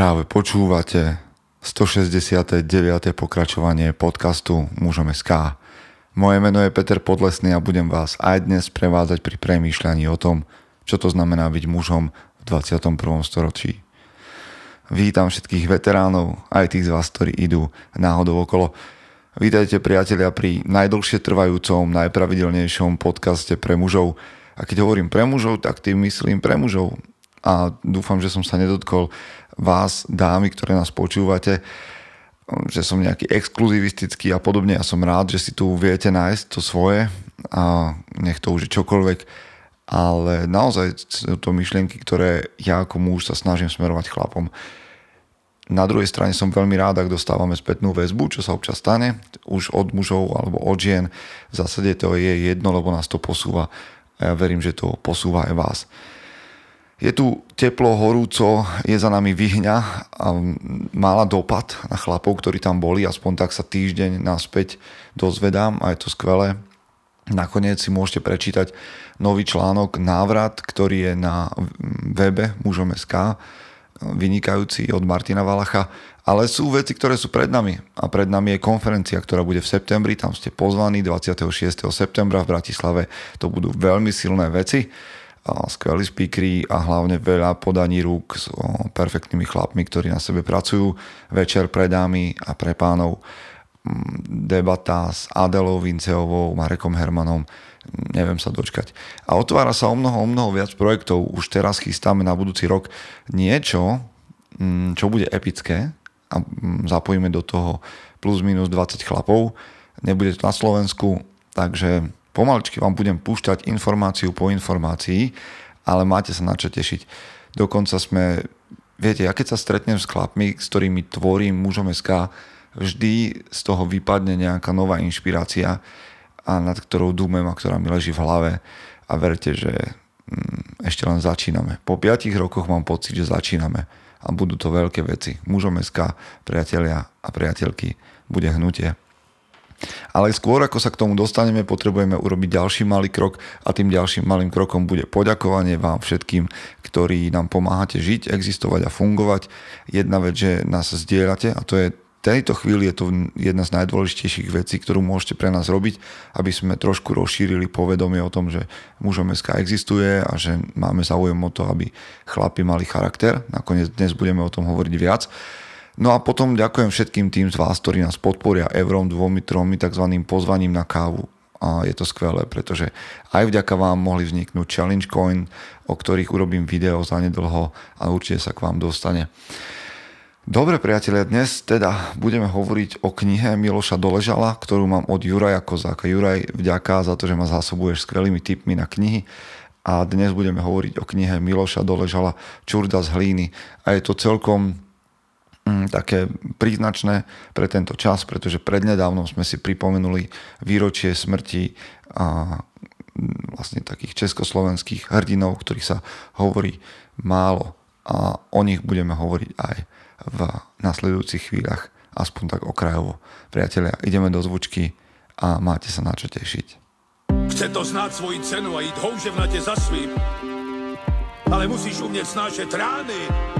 Práve počúvate 169. pokračovanie podcastu Mužom SK. Moje meno je Peter Podlesný a budem vás aj dnes prevádzať pri premýšľaní o tom, čo to znamená byť mužom v 21. storočí. Vítam všetkých veteránov, aj tých z vás, ktorí idú náhodou okolo. Vítajte priatelia pri najdlhšie trvajúcom, najpravidelnejšom podcaste pre mužov. A keď hovorím pre mužov, tak tým myslím pre mužov. A dúfam, že som sa nedotkol vás, dámy, ktoré nás počúvate, že som nejaký exkluzivistický a podobne. Ja som rád, že si tu viete nájsť to svoje a nech to už je čokoľvek. Ale naozaj sú to myšlienky, ktoré ja ako muž sa snažím smerovať chlapom. Na druhej strane som veľmi rád, ak dostávame spätnú väzbu, čo sa občas stane, už od mužov alebo od žien. V zásade to je jedno, lebo nás to posúva. A ja verím, že to posúva aj vás. Je tu teplo, horúco, je za nami vyhňa a mala dopad na chlapov, ktorí tam boli, aspoň tak sa týždeň naspäť dozvedám a je to skvelé. Nakoniec si môžete prečítať nový článok Návrat, ktorý je na webe mužom.sk, vynikajúci od Martina Valacha, ale sú veci, ktoré sú pred nami. A pred nami je konferencia, ktorá bude v septembri, tam ste pozvaní 26. septembra v Bratislave, to budú veľmi silné veci skvelí speakery a hlavne veľa podaní rúk s perfektnými chlapmi, ktorí na sebe pracujú. Večer pre dámy a pre pánov mm, debata s Adelou Vinceovou, Marekom Hermanom, neviem sa dočkať. A otvára sa o mnoho, o mnoho viac projektov. Už teraz chystáme na budúci rok niečo, mm, čo bude epické a mm, zapojíme do toho plus minus 20 chlapov. Nebude to na Slovensku, takže Pomaličky vám budem púšťať informáciu po informácii, ale máte sa na čo tešiť. Dokonca sme, viete, ja keď sa stretnem s chlapmi, s ktorými tvorím mužom SK, vždy z toho vypadne nejaká nová inšpirácia, a nad ktorou dúmem a ktorá mi leží v hlave a verte, že mm, ešte len začíname. Po 5 rokoch mám pocit, že začíname a budú to veľké veci. Mužom SK, priatelia a priateľky, bude hnutie. Ale skôr ako sa k tomu dostaneme, potrebujeme urobiť ďalší malý krok a tým ďalším malým krokom bude poďakovanie vám všetkým, ktorí nám pomáhate žiť, existovať a fungovať. Jedna vec, že nás zdieľate a to je tejto chvíli je to jedna z najdôležitejších vecí, ktorú môžete pre nás robiť, aby sme trošku rozšírili povedomie o tom, že mužom SK existuje a že máme záujem o to, aby chlapi mali charakter. Nakoniec dnes budeme o tom hovoriť viac. No a potom ďakujem všetkým tým z vás, ktorí nás podporia eurom, dvomi, tromi, tzv. pozvaním na kávu. A je to skvelé, pretože aj vďaka vám mohli vzniknúť Challenge Coin, o ktorých urobím video zanedlho a určite sa k vám dostane. Dobre priatelia, dnes teda budeme hovoriť o knihe Miloša Doležala, ktorú mám od Juraja Kozáka. Juraj, vďaka za to, že ma zásobuješ skvelými tipmi na knihy a dnes budeme hovoriť o knihe Miloša Doležala Čurda z hlíny a je to celkom také príznačné pre tento čas, pretože prednedávnom sme si pripomenuli výročie smrti a mm, vlastne takých československých hrdinov, ktorých sa hovorí málo a o nich budeme hovoriť aj v nasledujúcich chvíľach, aspoň tak okrajovo. Priatelia, ideme do zvučky a máte sa na čo tešiť. Chce to znáť svoji cenu a ísť houževnate za svým, ale musíš umieť snášať rány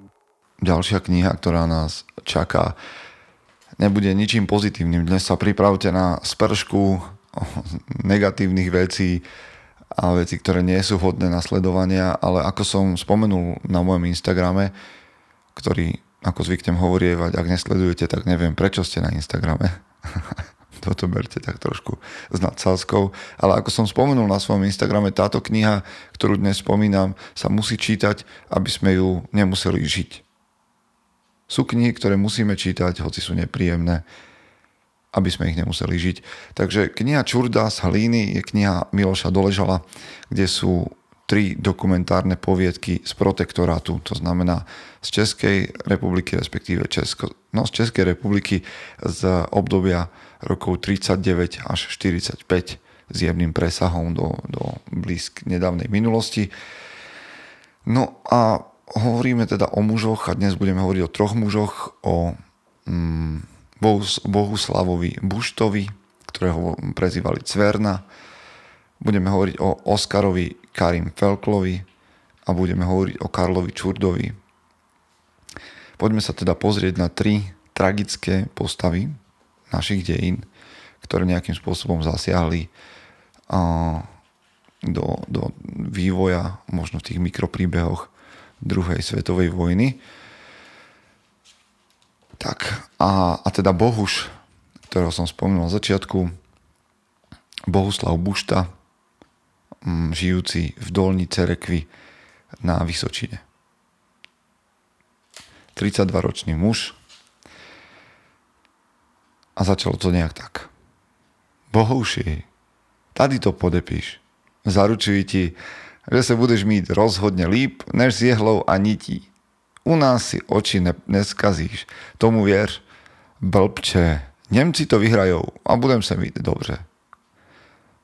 Ďalšia kniha, ktorá nás čaká, nebude ničím pozitívnym. Dnes sa pripravte na spršku negatívnych vecí a veci, ktoré nie sú hodné nasledovania, ale ako som spomenul na mojom Instagrame, ktorý, ako zvyknem hovorievať, ak nesledujete, tak neviem, prečo ste na Instagrame. Toto berte tak trošku s nadsázkou. Ale ako som spomenul na svojom Instagrame, táto kniha, ktorú dnes spomínam, sa musí čítať, aby sme ju nemuseli žiť sú knihy, ktoré musíme čítať, hoci sú nepríjemné, aby sme ich nemuseli žiť. Takže kniha Čurda z Hlíny je kniha Miloša Doležala, kde sú tri dokumentárne poviedky z protektorátu, to znamená z Českej republiky, respektíve Česko, no z Českej republiky z obdobia rokov 39 až 45 s jemným presahom do, do blízk nedávnej minulosti. No a hovoríme teda o mužoch a dnes budeme hovoriť o troch mužoch, o mm, Bohuslavovi Buštovi, ktorého prezývali Cverna, budeme hovoriť o Oskarovi Karim Felklovi a budeme hovoriť o Karlovi Čurdovi. Poďme sa teda pozrieť na tri tragické postavy našich dejín, ktoré nejakým spôsobom zasiahli do, do vývoja možno v tých mikropríbehoch druhej svetovej vojny. Tak a, a teda Bohuš, ktorého som spomínal na začiatku, Bohuslav Bušta, mm, žijúci v dolní Cerekvi na Vysočine. 32-ročný muž a začalo to nejak tak. Bohuši, tady to podepíš. Zaručuji ti, že sa budeš mít rozhodne líp, než s jehlou a nití. U nás si oči ne- neskazíš. Tomu věř. Blbče. Nemci to vyhrajou a budem sa mít dobře.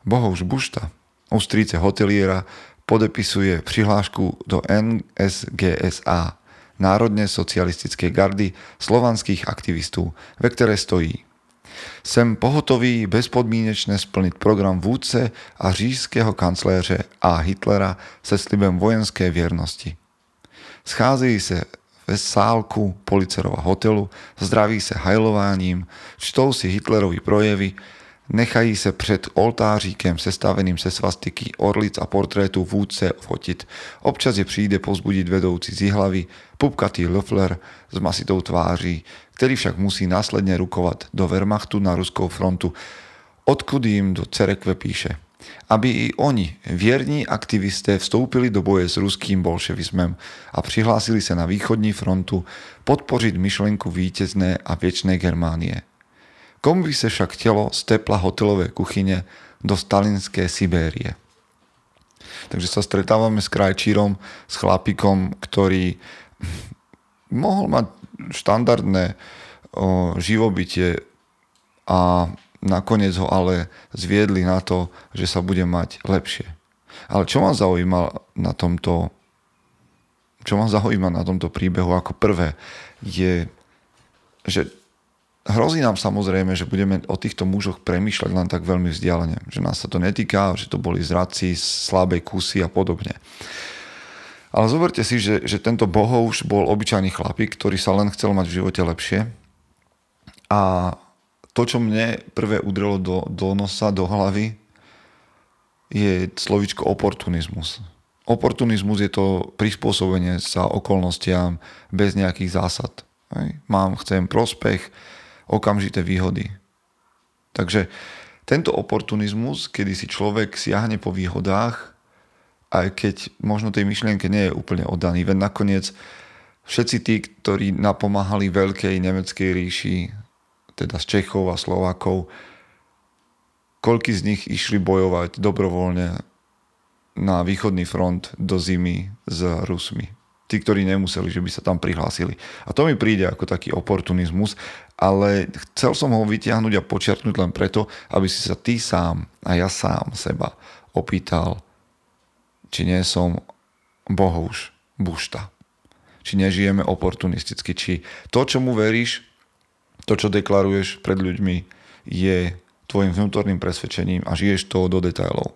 Bohuž Bušta, ústríce hoteliera, podepisuje přihlášku do NSGSA, Národne socialistickej gardy slovanských aktivistů, ve které stojí Jsem pohotový bezpodmínečne splniť program vůdce a řížského kancléře a Hitlera se slibem vojenské věrnosti. Scházejí se ve sálku Policerova hotelu, zdraví se hajlováním, čtou si Hitlerovi projevy, nechají se před oltáříkem sestaveným se svastiky orlic a portrétu vůdce fotit. Občas je přijde pozbudiť vedoucí z hlavy, pupkatý Löffler s masitou tváří, ktorý však musí následne rukovať do Wehrmachtu na ruskou frontu, odkud im do Cerekve píše aby i oni, vierní aktivisté, vstoupili do boje s ruským bolševizmem a přihlásili sa na východní frontu podpořiť myšlenku vítězné a věčné Germánie. Komu by sa však telo z tepla hotelové kuchyne do stalinské Sibérie? Takže sa stretávame s krajčírom, s chlapikom, ktorý mohol mať štandardné o, živobytie a nakoniec ho ale zviedli na to, že sa bude mať lepšie. Ale čo ma zaujíma na tomto čo ma zaujíma na tomto príbehu ako prvé je, že hrozí nám samozrejme, že budeme o týchto mužoch premýšľať len tak veľmi vzdialene. Že nás sa to netýka, že to boli zradci, slabé kusy a podobne. Ale zoberte si, že, že tento bohouš bol obyčajný chlapík, ktorý sa len chcel mať v živote lepšie. A to, čo mne prvé udrelo do, do nosa, do hlavy, je slovičko oportunizmus. Oportunizmus je to prispôsobenie sa okolnostiam bez nejakých zásad. Mám, chcem prospech, okamžité výhody. Takže tento oportunizmus, kedy si človek siahne po výhodách aj keď možno tej myšlienke nie je úplne oddaný. Veď nakoniec všetci tí, ktorí napomáhali veľkej nemeckej ríši, teda z Čechov a Slovákov, koľky z nich išli bojovať dobrovoľne na východný front do zimy s Rusmi. Tí, ktorí nemuseli, že by sa tam prihlásili. A to mi príde ako taký oportunizmus, ale chcel som ho vytiahnuť a počiarknúť len preto, aby si sa ty sám a ja sám seba opýtal, či nie som bohouš, bušta. Či nežijeme oportunisticky, či to, čomu veríš, to, čo deklaruješ pred ľuďmi, je tvojim vnútorným presvedčením a žiješ to do detailov.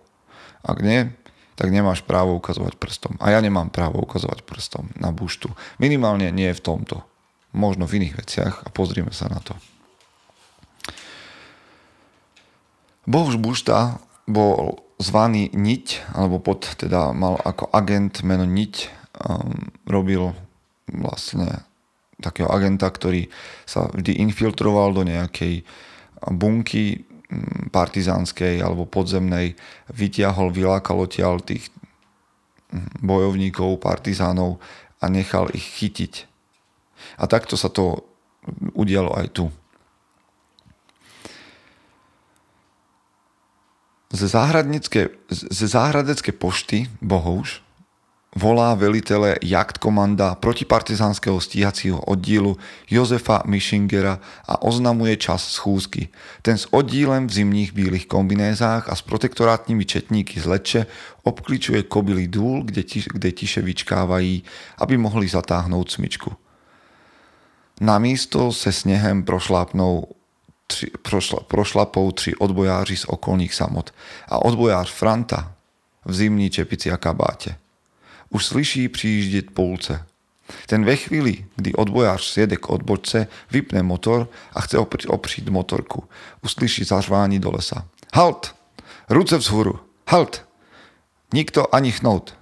Ak nie, tak nemáš právo ukazovať prstom. A ja nemám právo ukazovať prstom na buštu. Minimálne nie v tomto. Možno v iných veciach a pozrime sa na to. Bohuž Bušta bol zvaný Niť, alebo pod, teda mal ako agent meno Niť, um, robil vlastne takého agenta, ktorý sa vždy infiltroval do nejakej bunky partizánskej alebo podzemnej, vytiahol, vylákal odtiaľ tých mm, bojovníkov, partizánov a nechal ich chytiť. A takto sa to udialo aj tu. Ze, ze záhradecké pošty Bohouš volá velitele jakt komanda protipartizánskeho stíhacího oddílu Josefa Mischingera a oznamuje čas schůzky. Ten s oddílem v zimních bílých kombinézách a s protektorátními četníky z Leče obkličuje kobily důl, kde, tiš, kde tiše vyčkávají, aby mohli zatáhnout smyčku. Na místo se sněhem prošlápnou tři, prošla, prošlapou tři odbojáři z okolních samot a odbojář Franta v zimní čepici a kabáte už slyší přijíždět půlce. Ten ve chvíli, kdy odbojář sjede k odbočce, vypne motor a chce opřít motorku. Uslyší zařvání do lesa. Halt! Ruce vzhůru! Halt! Nikto ani chnout.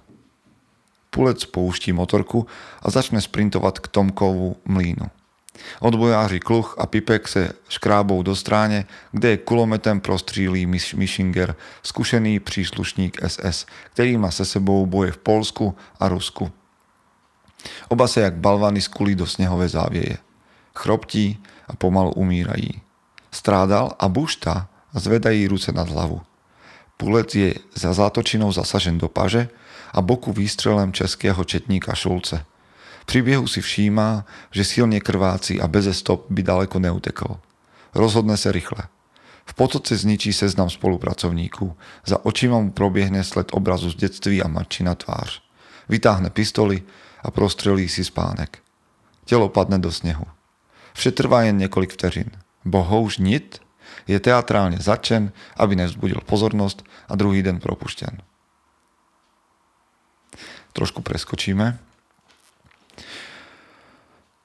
Pulec pouští motorku a začne sprintovat k Tomkovu mlínu. Odbojáři Kluch a Pipek se škrábou do stráně, kde je kulometem prostřílí Mishinger, zkušený příslušník SS, který má se sebou boje v Polsku a Rusku. Oba se jak balvany skulí do sněhové závěje. Chroptí a pomalu umírají. Strádal a Bušta zvedají ruce nad hlavu. Pulec je za zátočinou zasažen do paže a boku výstřelem českého četníka Šulce – Příběhu si všímá, že silně krvácí a bez stop by daleko neutekl. Rozhodne se rychle. V potoce zničí seznam spolupracovníků. Za očima mu proběhne sled obrazu z dětství a marčí na tvář. Vytáhne pistoli a prostřelí si spánek. Tělo padne do sněhu. Vše trvá jen několik vteřin. Bohouž nit je teatrálně začen, aby nevzbudil pozornost a druhý den propuštěn. Trošku preskočíme.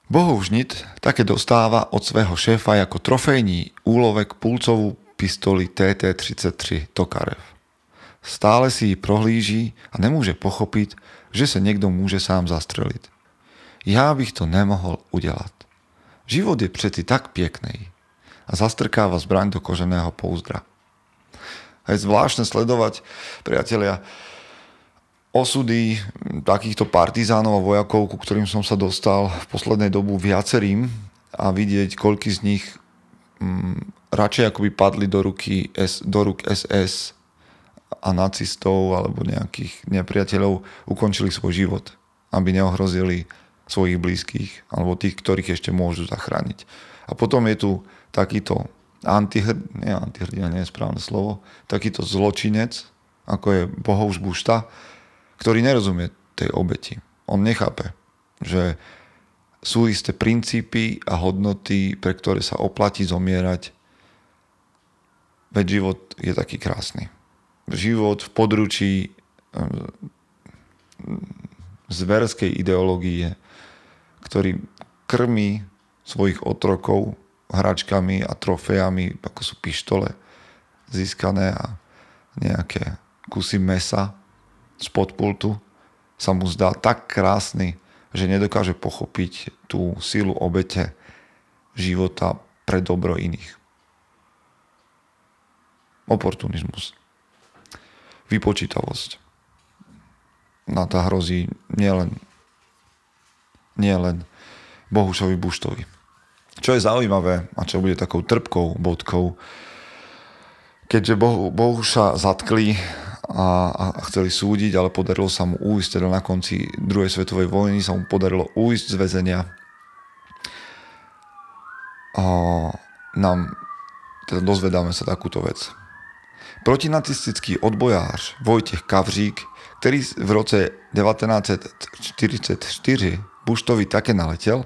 Bohoužnit také dostáva od svého šéfa ako trofejní úlovek pulcovú pistoli TT-33 Tokarev. Stále si ji prohlíží a nemôže pochopiť, že sa niekto môže sám zastreliť. Ja bych to nemohol udelať. Život je přeci tak pěkný a zastrkáva zbraň do koženého pouzdra. A je zvláštne sledovať, priatelia, osudy takýchto partizánov a vojakov, ku ktorým som sa dostal v poslednej dobu viacerým a vidieť, koľky z nich mm, radšej akoby padli do, ruky, do rúk SS a nacistov alebo nejakých nepriateľov ukončili svoj život, aby neohrozili svojich blízkych alebo tých, ktorých ešte môžu zachrániť. A potom je tu takýto antihrd, nie antihrdina, nie je správne slovo, takýto zločinec, ako je Bohouš Bušta, ktorý nerozumie tej obeti. On nechápe, že sú isté princípy a hodnoty, pre ktoré sa oplatí zomierať. Veď život je taký krásny. Život v područí eh, zverskej ideológie, ktorý krmi svojich otrokov hračkami a trofejami, ako sú pištole získané a nejaké kusy mesa, spod pultu sa mu zdá tak krásny, že nedokáže pochopiť tú silu obete života pre dobro iných. Oportunizmus. Vypočítavosť. Na tá hrozí nielen nielen Bohušovi Buštovi. Čo je zaujímavé a čo bude takou trpkou bodkou, keďže Bohuša zatkli a, a chceli súdiť, ale podarilo sa mu újsť, teda na konci druhej svetovej vojny sa mu podarilo újsť z väzenia. A nám teda dozvedáme sa takúto vec. Protinacistický odbojář Vojtech Kavřík, ktorý v roce 1944 Buštovi také naletel,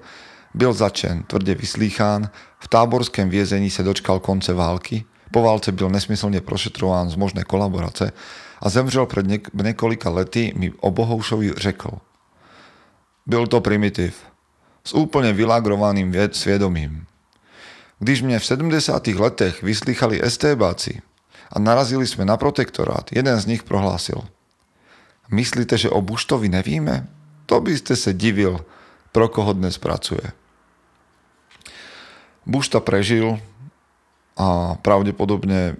byl začen, tvrdě vyslýchán, v táborském vězení se dočkal konce války, po válce byl nesmyslně prošetrován z možné kolaborace a zemřel před něk- několika lety, mi o Bohoušovi řekl. Byl to primitiv, s úplně vylagrovaným věd svědomím. Když mě v 70. letech vyslychali estébáci a narazili jsme na protektorát, jeden z nich prohlásil. Myslíte, že o Buštovi nevíme? To byste se divil, pro koho dnes pracuje. Bušta prežil a pravdepodobne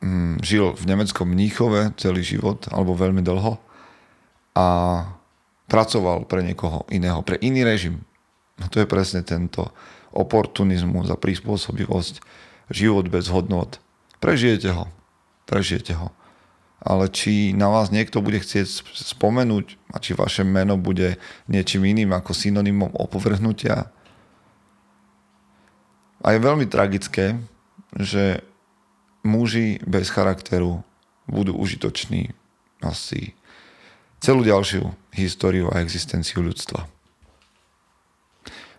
mm, žil v nemeckom Mníchove celý život, alebo veľmi dlho a pracoval pre niekoho iného, pre iný režim. A to je presne tento oportunizmus a prispôsobivosť, život bez hodnot. Prežijete ho. prežijete ho. Ale či na vás niekto bude chcieť spomenúť a či vaše meno bude niečím iným ako synonymom opovrhnutia. A je veľmi tragické, že muži bez charakteru budú užitoční asi celú ďalšiu históriu a existenciu ľudstva.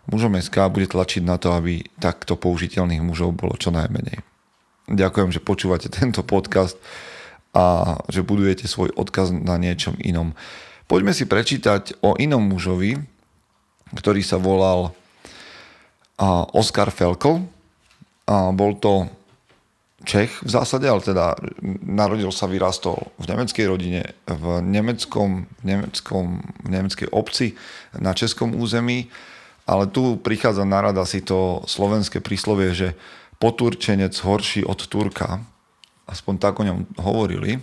Mužom SK bude tlačiť na to, aby takto použiteľných mužov bolo čo najmenej. Ďakujem, že počúvate tento podcast a že budujete svoj odkaz na niečom inom. Poďme si prečítať o inom mužovi, ktorý sa volal Oscar Felkel. Bol to Čech v zásade, ale teda narodil sa, vyrastol v nemeckej rodine, v, nemeckom, v, nemeckom, v nemeckej obci na českom území, ale tu prichádza na rada si to slovenské príslovie, že poturčenec horší od Turka, aspoň tak o ňom hovorili.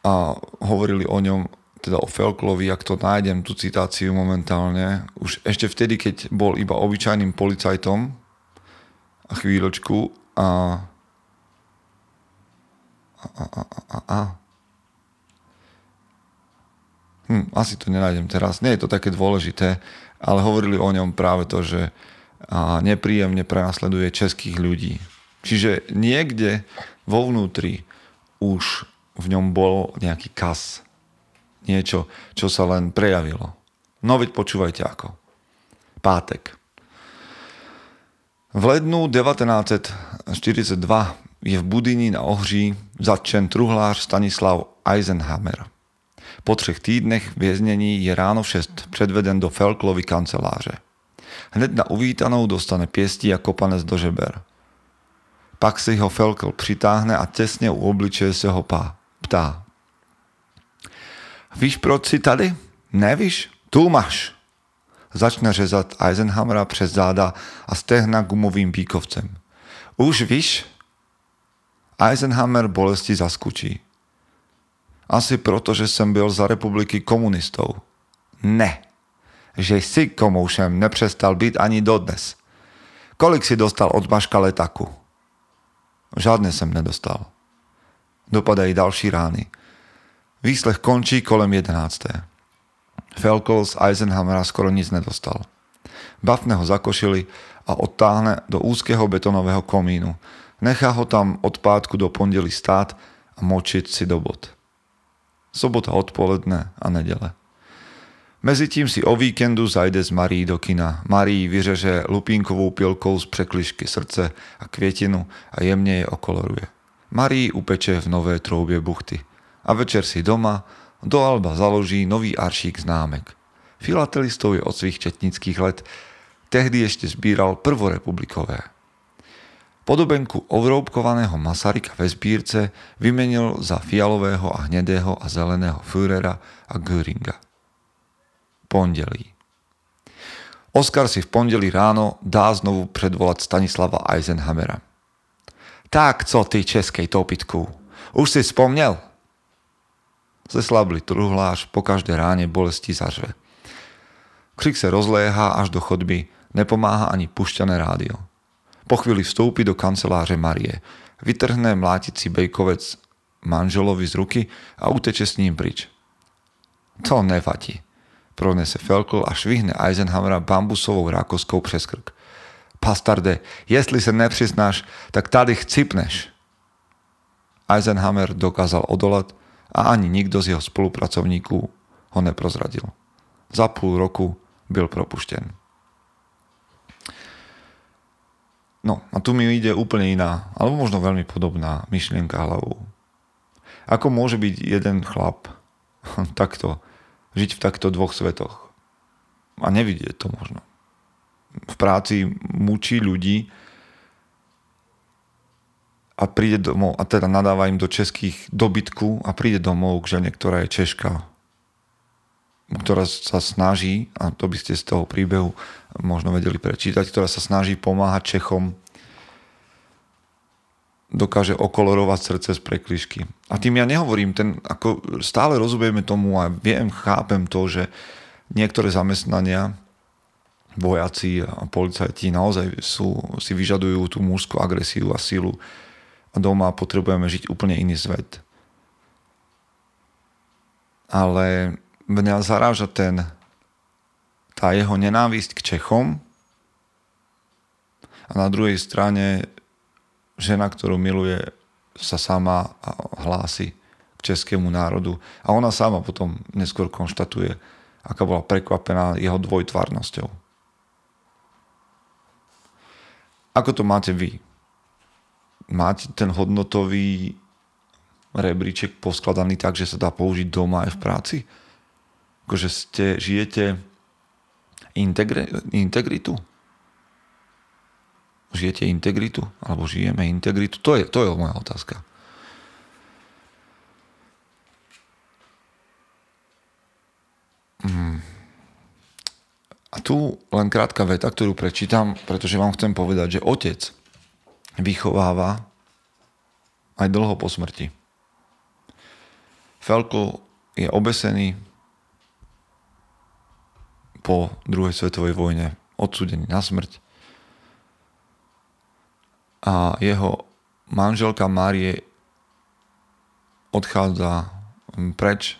A hovorili o ňom, teda o Felklovi, ak to nájdem, tú citáciu momentálne, už ešte vtedy, keď bol iba obyčajným policajtom, a chvíľočku a a, a, a, a, a. Hm, asi to nenájdem teraz. Nie je to také dôležité, ale hovorili o ňom práve to, že a nepríjemne prenasleduje českých ľudí. Čiže niekde vo vnútri už v ňom bol nejaký kas. Niečo, čo sa len prejavilo. No veď počúvajte ako. Pátek. V lednu 1942 je v Budyni na Ohří zatčen truhlář Stanislav Eisenhammer. Po třech týdnech věznění je ráno 6 předveden do Felklovy kanceláře. Hned na uvítanou dostane pěstí a kopanec do žeber. Pak si ho Felkl přitáhne a těsně u obličeje se ho pá, ptá. Víš, proč jsi tady? Nevíš? Tu máš začne řezat Eisenhamera přes záda a stehna gumovým píkovcem. Už víš? Eisenhammer bolesti zaskučí. Asi proto, že jsem byl za republiky komunistou. Ne, že jsi komoušem nepřestal být ani dodnes. Kolik si dostal od Maška letaku? Žádné jsem nedostal. Dopadají další rány. Výslech končí kolem jedenácté. Felkol z Eisenhamera skoro nic nedostal. Bafne ho zakošili a odtáhne do úzkeho betonového komínu. Nechá ho tam od pátku do pondeli stát a močiť si do bod. Sobota odpoledne a nedele. Mezitím si o víkendu zajde z Marí do kina. Marí vyřeže lupínkovou pilkou z překlišky srdce a kvietinu a jemne je okoloruje. Marí upeče v nové troubě buchty. A večer si doma do Alba založí nový aršík známek. Filatelistov je od svých četnických let, tehdy ešte zbíral prvorepublikové. Podobenku ovroubkovaného Masarika ve zbírce vymenil za fialového a hnedého a zeleného Führera a Göringa. Pondelí. Oskar si v pondeli ráno dá znovu predvolať Stanislava Eisenhamera. Tak, co ty českej topitku? Už si spomnel? Zeslabli truhlář po každé ráne bolesti zažve. Krik sa rozléha až do chodby, nepomáha ani pušťané rádio. Po chvíli vstoupí do kanceláře Marie, vytrhne mlátici bejkovec manželovi z ruky a uteče s ním pryč. To nevadí, pronese Felkl a švihne Eisenhamera bambusovou rákoskou přes krk. Pastarde, jestli se nepřiznáš, tak tady chcipneš. Eisenhammer dokázal odolat a ani nikto z jeho spolupracovníků ho neprozradil. Za půl roku byl propušten. No a tu mi ide úplne iná, alebo možno veľmi podobná myšlienka hlavou. Ako môže byť jeden chlap takto, žiť v takto dvoch svetoch a nevidieť to možno. V práci mučí ľudí, a príde domov, a teda nadáva im do českých dobytku a príde domov k žene, ktorá je Češka, ktorá sa snaží, a to by ste z toho príbehu možno vedeli prečítať, ktorá sa snaží pomáhať Čechom, dokáže okolorovať srdce z preklišky. A tým ja nehovorím, ten, ako stále rozumieme tomu a viem, chápem to, že niektoré zamestnania vojaci a policajti naozaj sú, si vyžadujú tú mužskú agresiu a silu a doma potrebujeme žiť úplne iný svet. Ale mňa zaráža ten, tá jeho nenávisť k Čechom a na druhej strane žena, ktorú miluje, sa sama hlási k českému národu. A ona sama potom neskôr konštatuje, aká bola prekvapená jeho dvojtvarnosťou. Ako to máte vy? Máte ten hodnotový rebríček poskladaný tak, že sa dá použiť doma aj v práci? Akože ste, žijete integri- integritu? Žijete integritu? Alebo žijeme integritu? To je, to je moja otázka. Hmm. A tu len krátka veta, ktorú prečítam, pretože vám chcem povedať, že otec vychováva aj dlho po smrti. Felko je obesený po druhej svetovej vojne, odsudený na smrť. A jeho manželka Márie odchádza preč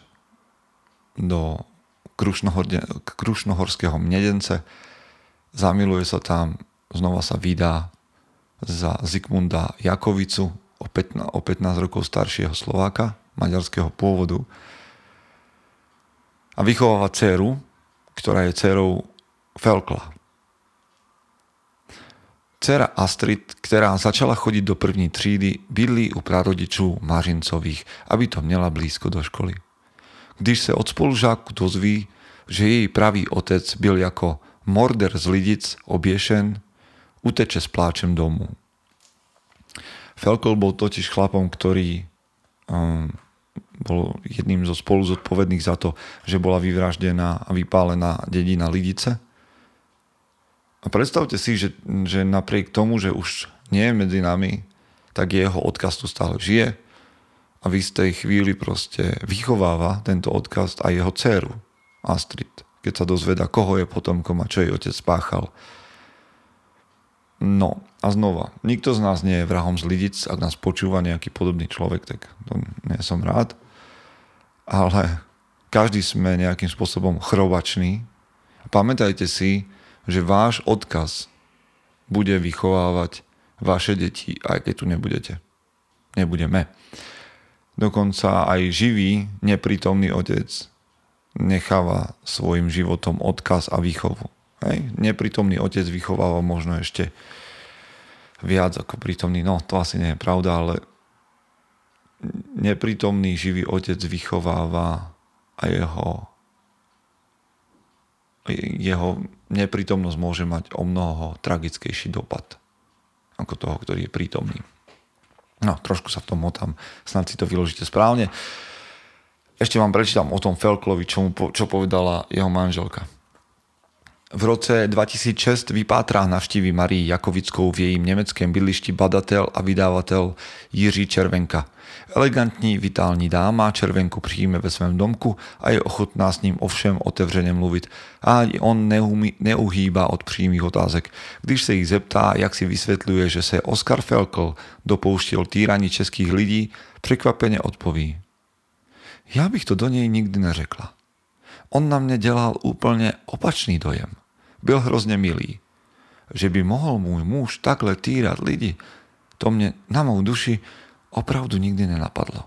do Krušnohorského mnedence, zamiluje sa tam, znova sa vydá za Zikmunda Jakovicu, o 15, o 15 rokov staršieho Slováka, maďarského pôvodu. A vychováva dceru, ktorá je dcerou Felkla. Cera Astrid, ktorá začala chodiť do první třídy, bydlí u prarodičů Mařincových, aby to měla blízko do školy. Když se od spolužáku dozví, že jej pravý otec byl jako morder z Lidic obiešen, uteče s pláčem domu. Felkol bol totiž chlapom, ktorý um, bol jedným zo spolu zodpovedných za to, že bola vyvraždená a vypálená dedina Lidice. A predstavte si, že, že napriek tomu, že už nie je medzi nami, tak jeho odkaz tu stále žije a v istej chvíli proste vychováva tento odkaz aj jeho dceru Astrid, keď sa dozveda, koho je potomkom a čo jej otec spáchal. No a znova, nikto z nás nie je vrahom z Lidic, ak nás počúva nejaký podobný človek, tak to nie som rád. Ale každý sme nejakým spôsobom chrobačný. Pamätajte si, že váš odkaz bude vychovávať vaše deti, aj keď tu nebudete. Nebudeme. Dokonca aj živý, neprítomný otec necháva svojim životom odkaz a výchovu. Hej. Neprítomný otec vychováva možno ešte viac ako prítomný. No, to asi nie je pravda, ale neprítomný živý otec vychováva a jeho jeho neprítomnosť môže mať o mnoho tragickejší dopad ako toho, ktorý je prítomný. No, trošku sa v tom motám, snad si to vyložíte správne. Ešte vám prečítam o tom Felklovi, čo, mu, čo povedala jeho manželka. V roce 2006 vypátrá navštíví Marii Jakovickou v jejím německém bydlišti badatel a vydávatel Jiří Červenka. Elegantní, vitální dáma Červenku přijme ve svém domku a je ochotná s ním ovšem otevřeně mluvit. A on neumí, neuhýbá od přímých otázek. Když se jí zeptá, jak si vysvětluje, že se Oskar Felkl dopouštěl týraní českých lidí, překvapeně odpoví. Já bych to do něj nikdy neřekla. On na mě dělal úplně opačný dojem byl hrozně milý. Že by mohol môj muž takhle týrať lidi, to mne na mou duši opravdu nikdy nenapadlo.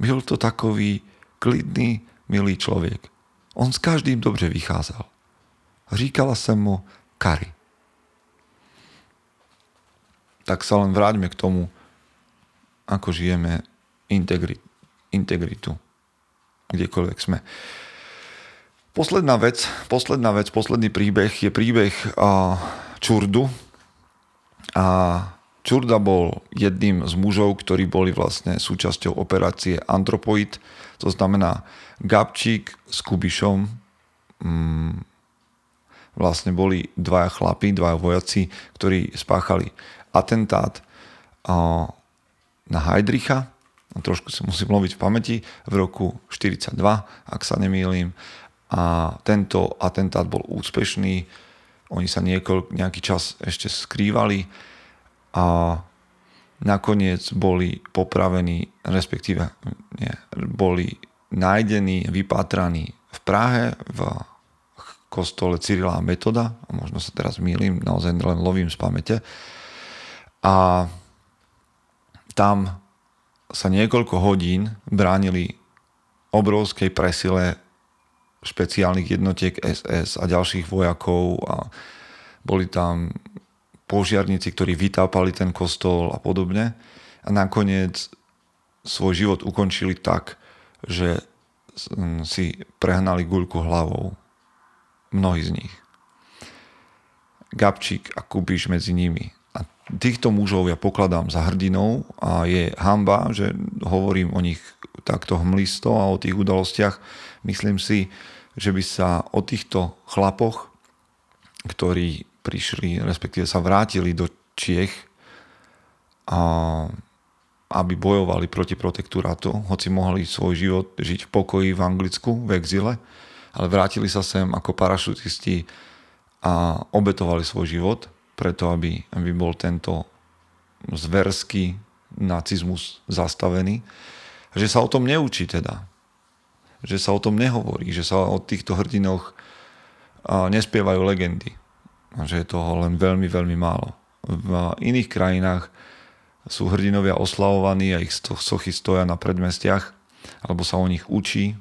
Byl to takový klidný, milý člověk. On s každým dobře vycházel. Říkala jsem mu Kari. Tak sa len vráťme k tomu, ako žijeme integri- integritu, kdekoľvek sme. Posledná vec, posledná vec, posledný príbeh je príbeh Čurdu. A Čurda bol jedným z mužov, ktorí boli vlastne súčasťou operácie Antropoid, to znamená Gabčík s Kubišom. Mm, vlastne boli dvaja chlapí, dvaja vojaci, ktorí spáchali atentát na Heidricha, trošku si musím loviť v pamäti, v roku 42, ak sa nemýlim a tento atentát bol úspešný. Oni sa niekoľ, nejaký čas ešte skrývali a nakoniec boli popravení, respektíve nie, boli nájdení, vypátraní v Prahe v kostole Cyrila a Metoda, a možno sa teraz mýlim, naozaj len lovím z pamäte. A tam sa niekoľko hodín bránili obrovskej presile špeciálnych jednotiek SS a ďalších vojakov a boli tam požiarníci, ktorí vytápali ten kostol a podobne. A nakoniec svoj život ukončili tak, že si prehnali guľku hlavou mnohí z nich. Gabčík a Kubiš medzi nimi. A týchto mužov ja pokladám za hrdinou a je hamba, že hovorím o nich takto hmlisto a o tých udalostiach. Myslím si, že by sa o týchto chlapoch, ktorí prišli, respektíve sa vrátili do Čiech, a aby bojovali proti protektorátu, hoci mohli svoj život žiť v pokoji v Anglicku, v exile, ale vrátili sa sem ako parašutisti a obetovali svoj život preto, aby, aby bol tento zverský nacizmus zastavený. Že sa o tom neučí teda. Že sa o tom nehovorí, že sa o týchto hrdinoch nespievajú legendy. Že je toho len veľmi, veľmi málo. V iných krajinách sú hrdinovia oslavovaní a ich sochy stoja na predmestiach, alebo sa o nich učí.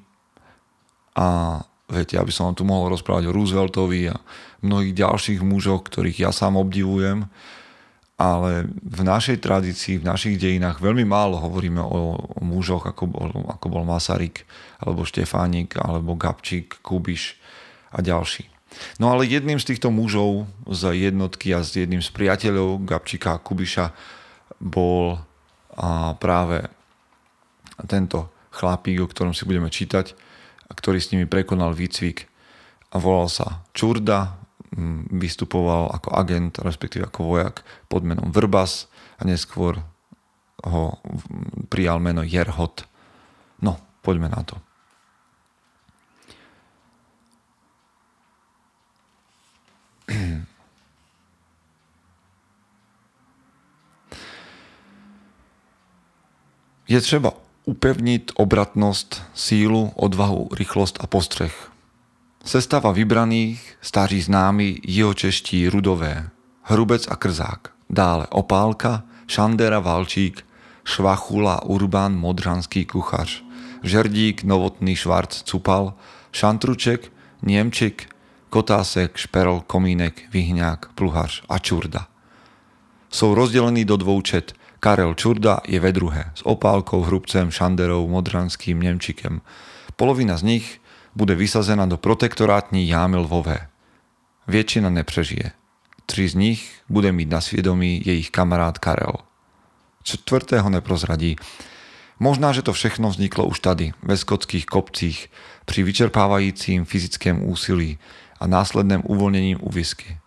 A Viete, aby som vám tu mohol rozprávať o Rooseveltovi a mnohých ďalších mužoch, ktorých ja sám obdivujem, ale v našej tradícii, v našich dejinách veľmi málo hovoríme o, o mužoch, ako bol, ako bol Masaryk, alebo Štefánik, alebo Gabčík, Kubiš a ďalší. No ale jedným z týchto mužov z jednotky a s jedným z priateľov Gabčíka a Kubiša bol a práve tento chlapík, o ktorom si budeme čítať, ktorý s nimi prekonal výcvik a volal sa Čurda, vystupoval ako agent, respektíve ako vojak pod menom Vrbas a neskôr ho prijal meno Jerhot. No, poďme na to. Je třeba upevniť obratnosť, sílu, odvahu, rýchlosť a postreh. Sestava vybraných, staří známi, jihočeští, rudové, hrubec a krzák, dále opálka, šandera, valčík, švachula, urbán, modranský kuchař, žerdík, novotný, švarc, cupal, šantruček, niemčik, kotásek, šperl, komínek, vyhňák, pluhař a čurda. Jsou rozdelení do dvou čet, Karel Čurda je ve druhé s opálkou, hrubcem, šanderou, modranským, nemčikem. Polovina z nich bude vysazená do protektorátní jámy lvové. Většina nepřežije. Tři z nich bude mít na svědomí jejich kamarád Karel. Čtvrtého neprozradí. Možná, že to všechno vzniklo už tady, ve skotských kopcích, při vyčerpávajícím fyzickém úsilí a následném uvolněním u whisky.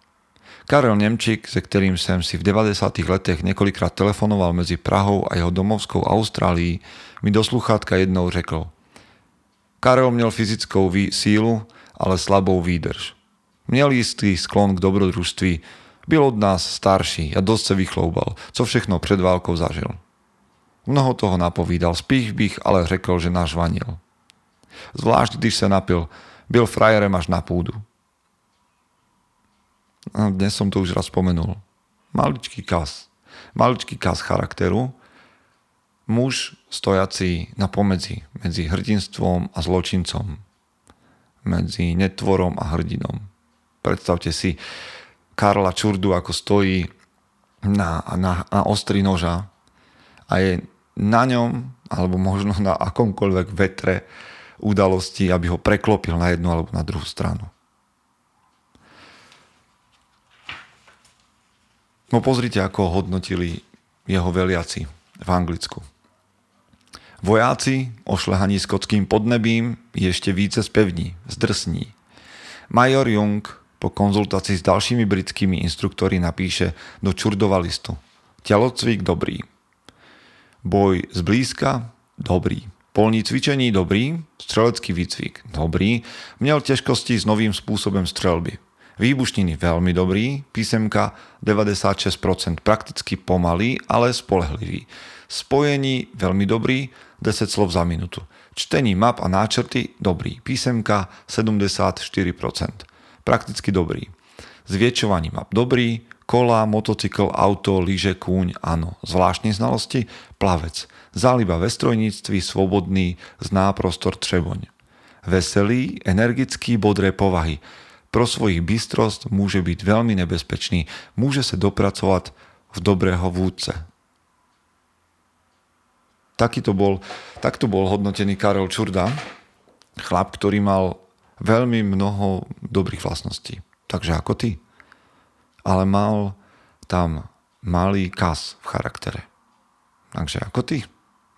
Karel Nemčík, se ktorým som si v 90. letech niekoľkrát telefonoval medzi Prahou a jeho domovskou Austrálií, mi do sluchátka jednou řekl. Karel měl fyzickou vý- sílu, ale slabou výdrž. Měl jistý sklon k dobrodružství, byl od nás starší a dosť se vychloubal, co všechno před válkou zažil. Mnoho toho napovídal, spíš bych ale řekl, že nažvanil. Zvlášť, když se napil, byl frajerem až na púdu. A dnes som to už raz spomenul. Maličký kas. Maličký kas charakteru. Muž stojaci na pomedzi medzi hrdinstvom a zločincom. Medzi netvorom a hrdinom. Predstavte si Karla Čurdu, ako stojí na, na, na ostri noža a je na ňom, alebo možno na akomkoľvek vetre udalosti, aby ho preklopil na jednu alebo na druhú stranu. No pozrite, ako hodnotili jeho veliaci v Anglicku. Vojáci, ošlehaní skotským podnebím, ešte více spevní, zdrsní. Major Young po konzultácii s dalšími britskými instruktory napíše do Čurdova listu. Telocvik dobrý. Boj zblízka dobrý. Polní cvičení dobrý, strelecký výcvik dobrý, měl těžkosti s novým spôsobom strelby. Výbušniny veľmi dobrý, písemka 96%, prakticky pomalý, ale spolehlivý. Spojení veľmi dobrý, 10 slov za minútu. Čtení map a náčrty dobrý, písemka 74%, prakticky dobrý. Zviečovaní map dobrý, kola, motocykl, auto, lyže, kúň, áno. Zvláštne znalosti, plavec. Záliba ve strojníctví, svobodný, zná prostor Třeboň. Veselý, energický, bodré povahy pro svojich bystrost môže byť veľmi nebezpečný. Môže sa dopracovať v dobrého vúdce. Takýto bol, takto bol hodnotený Karol Čurda, chlap, ktorý mal veľmi mnoho dobrých vlastností. Takže ako ty. Ale mal tam malý kas v charaktere. Takže ako ty.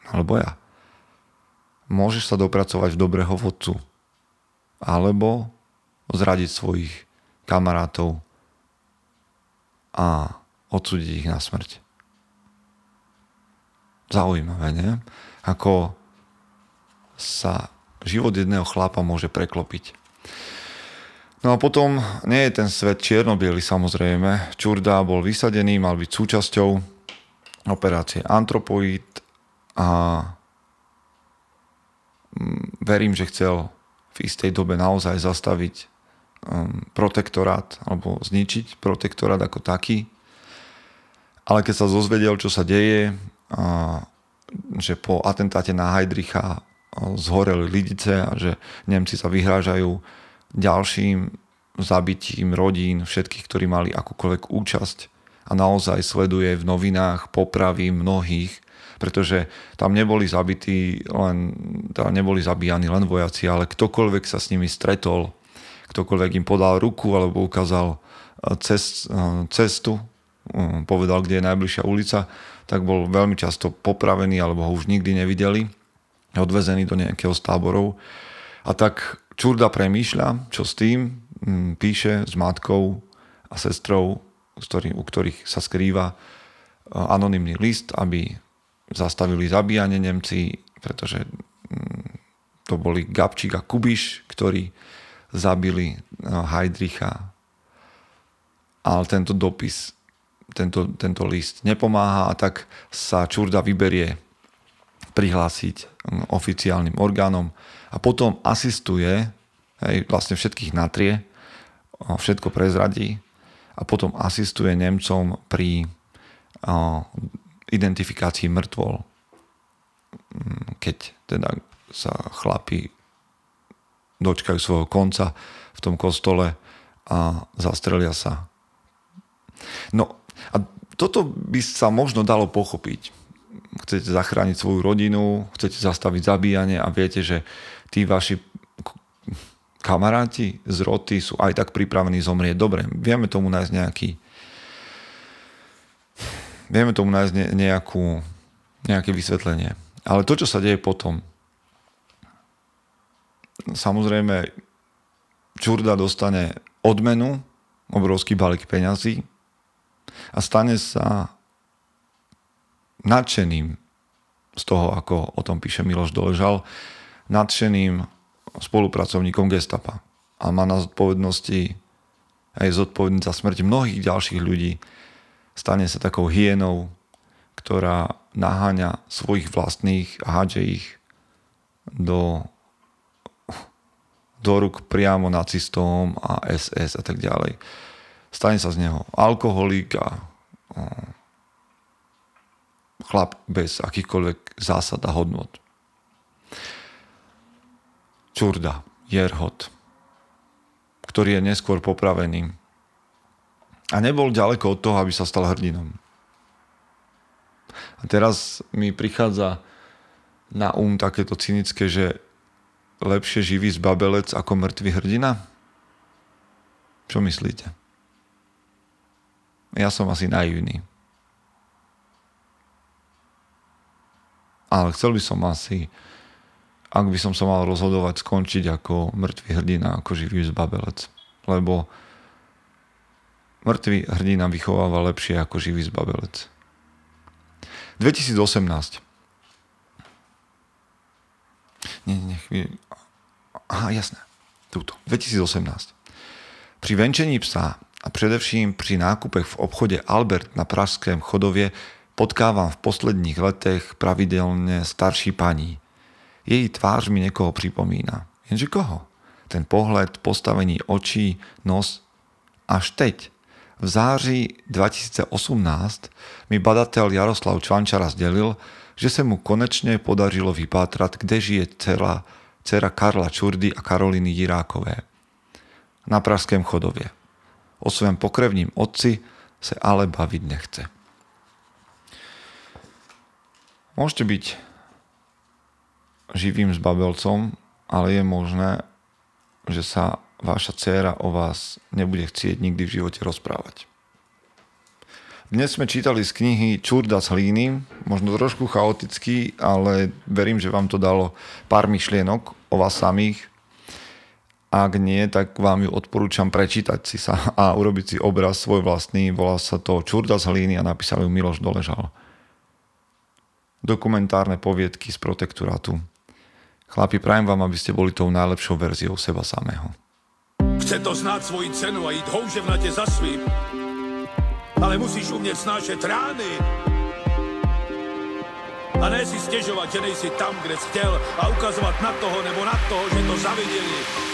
Alebo ja. Môžeš sa dopracovať v dobrého vodcu. Alebo zradiť svojich kamarátov a odsúdiť ich na smrť. Zaujímavé, nie? Ako sa život jedného chlapa môže preklopiť. No a potom nie je ten svet čierno samozrejme. Čurda bol vysadený, mal byť súčasťou operácie Antropoid a mm, verím, že chcel v istej dobe naozaj zastaviť um, protektorát alebo zničiť protektorát ako taký. Ale keď sa zozvedel, čo sa deje, že po atentáte na Heidricha zhoreli Lidice a že Nemci sa vyhrážajú ďalším zabitím rodín, všetkých, ktorí mali akúkoľvek účasť. A naozaj sleduje v novinách popravy mnohých, pretože tam neboli zabití len, tam neboli zabíjani len vojaci, ale ktokoľvek sa s nimi stretol, ktokoľvek im podal ruku alebo ukázal eh, cest, eh, cestu, eh, povedal, kde je najbližšia ulica, tak bol veľmi často popravený alebo ho už nikdy nevideli, odvezený do nejakého z táborov. A tak Čurda premýšľa, čo s tým, hm, píše s matkou a sestrou, u ktorých sa skrýva anonymný list, aby zastavili zabíjanie Nemci, pretože hm, to boli Gabčík a Kubiš, ktorí zabili no, Heidricha. Ale tento dopis, tento, tento list nepomáha a tak sa Čurda vyberie prihlásiť hm, oficiálnym orgánom a potom asistuje, hej, vlastne všetkých natrie, všetko prezradí a potom asistuje Nemcom pri o, identifikácii mŕtvol, hm, keď teda sa chlapi dočkajú svojho konca v tom kostole a zastrelia sa. No a toto by sa možno dalo pochopiť. Chcete zachrániť svoju rodinu, chcete zastaviť zabíjanie a viete, že tí vaši kamaráti z roty sú aj tak pripravení zomrieť. Dobre, vieme tomu nájsť nejaký vieme tomu nájsť nejakú, nejaké vysvetlenie. Ale to, čo sa deje potom, samozrejme Čurda dostane odmenu, obrovský balík peňazí a stane sa nadšeným z toho, ako o tom píše Miloš Doležal, nadšeným spolupracovníkom gestapa. A má na zodpovednosti aj zodpovedný za smrť mnohých ďalších ľudí. Stane sa takou hienou, ktorá naháňa svojich vlastných a hádže ich do do rúk priamo nacistom a SS a tak ďalej. Stane sa z neho alkoholik a chlap bez akýchkoľvek zásad a hodnot. Čurda, Jerhot, ktorý je neskôr popravený a nebol ďaleko od toho, aby sa stal hrdinom. A teraz mi prichádza na um takéto cynické, že lepšie živý zbabelec ako mŕtvý hrdina? Čo myslíte? Ja som asi naivný. Ale chcel by som asi, ak by som sa mal rozhodovať, skončiť ako mŕtvý hrdina, ako živý zbabelec. Lebo mŕtvý hrdina vychováva lepšie ako živý zbabelec. 2018. Nie, nie, Aha, jasné. Túto. 2018. Pri venčení psa a především pri nákupech v obchode Albert na Pražském chodově potkávam v posledních letech pravidelne starší paní. Jej tvář mi niekoho pripomína. Jenže koho? Ten pohled, postavení očí, nos. Až teď, v září 2018, mi badateľ Jaroslav Čvančara zdelil, že se mu konečne podařilo vypátrat, kde žije dcera, dcera Karla Čurdy a Karoliny Jirákové. Na Pražském chodově. O svém pokrevním otci se ale baviť nechce. Môžete byť živým zbabelcom, ale je možné, že sa vaša dcéra o vás nebude chcieť nikdy v živote rozprávať. Dnes sme čítali z knihy Čurda z hlíny, možno trošku chaotický, ale verím, že vám to dalo pár myšlienok o vás samých. Ak nie, tak vám ju odporúčam prečítať si sa a urobiť si obraz svoj vlastný. Volá sa to Čurda z hlíny a napísal ju Miloš Doležal. Dokumentárne poviedky z protektorátu. Chlapi, prajem vám, aby ste boli tou najlepšou verziou seba samého. Chce to znát svoji cenu a jít houževnatě za svým. Ale musíš umět snášet rány. A ne si stěžovat, že nejsi tam, kde jsi chtěl a ukazovat na toho nebo na toho, že to zaviděli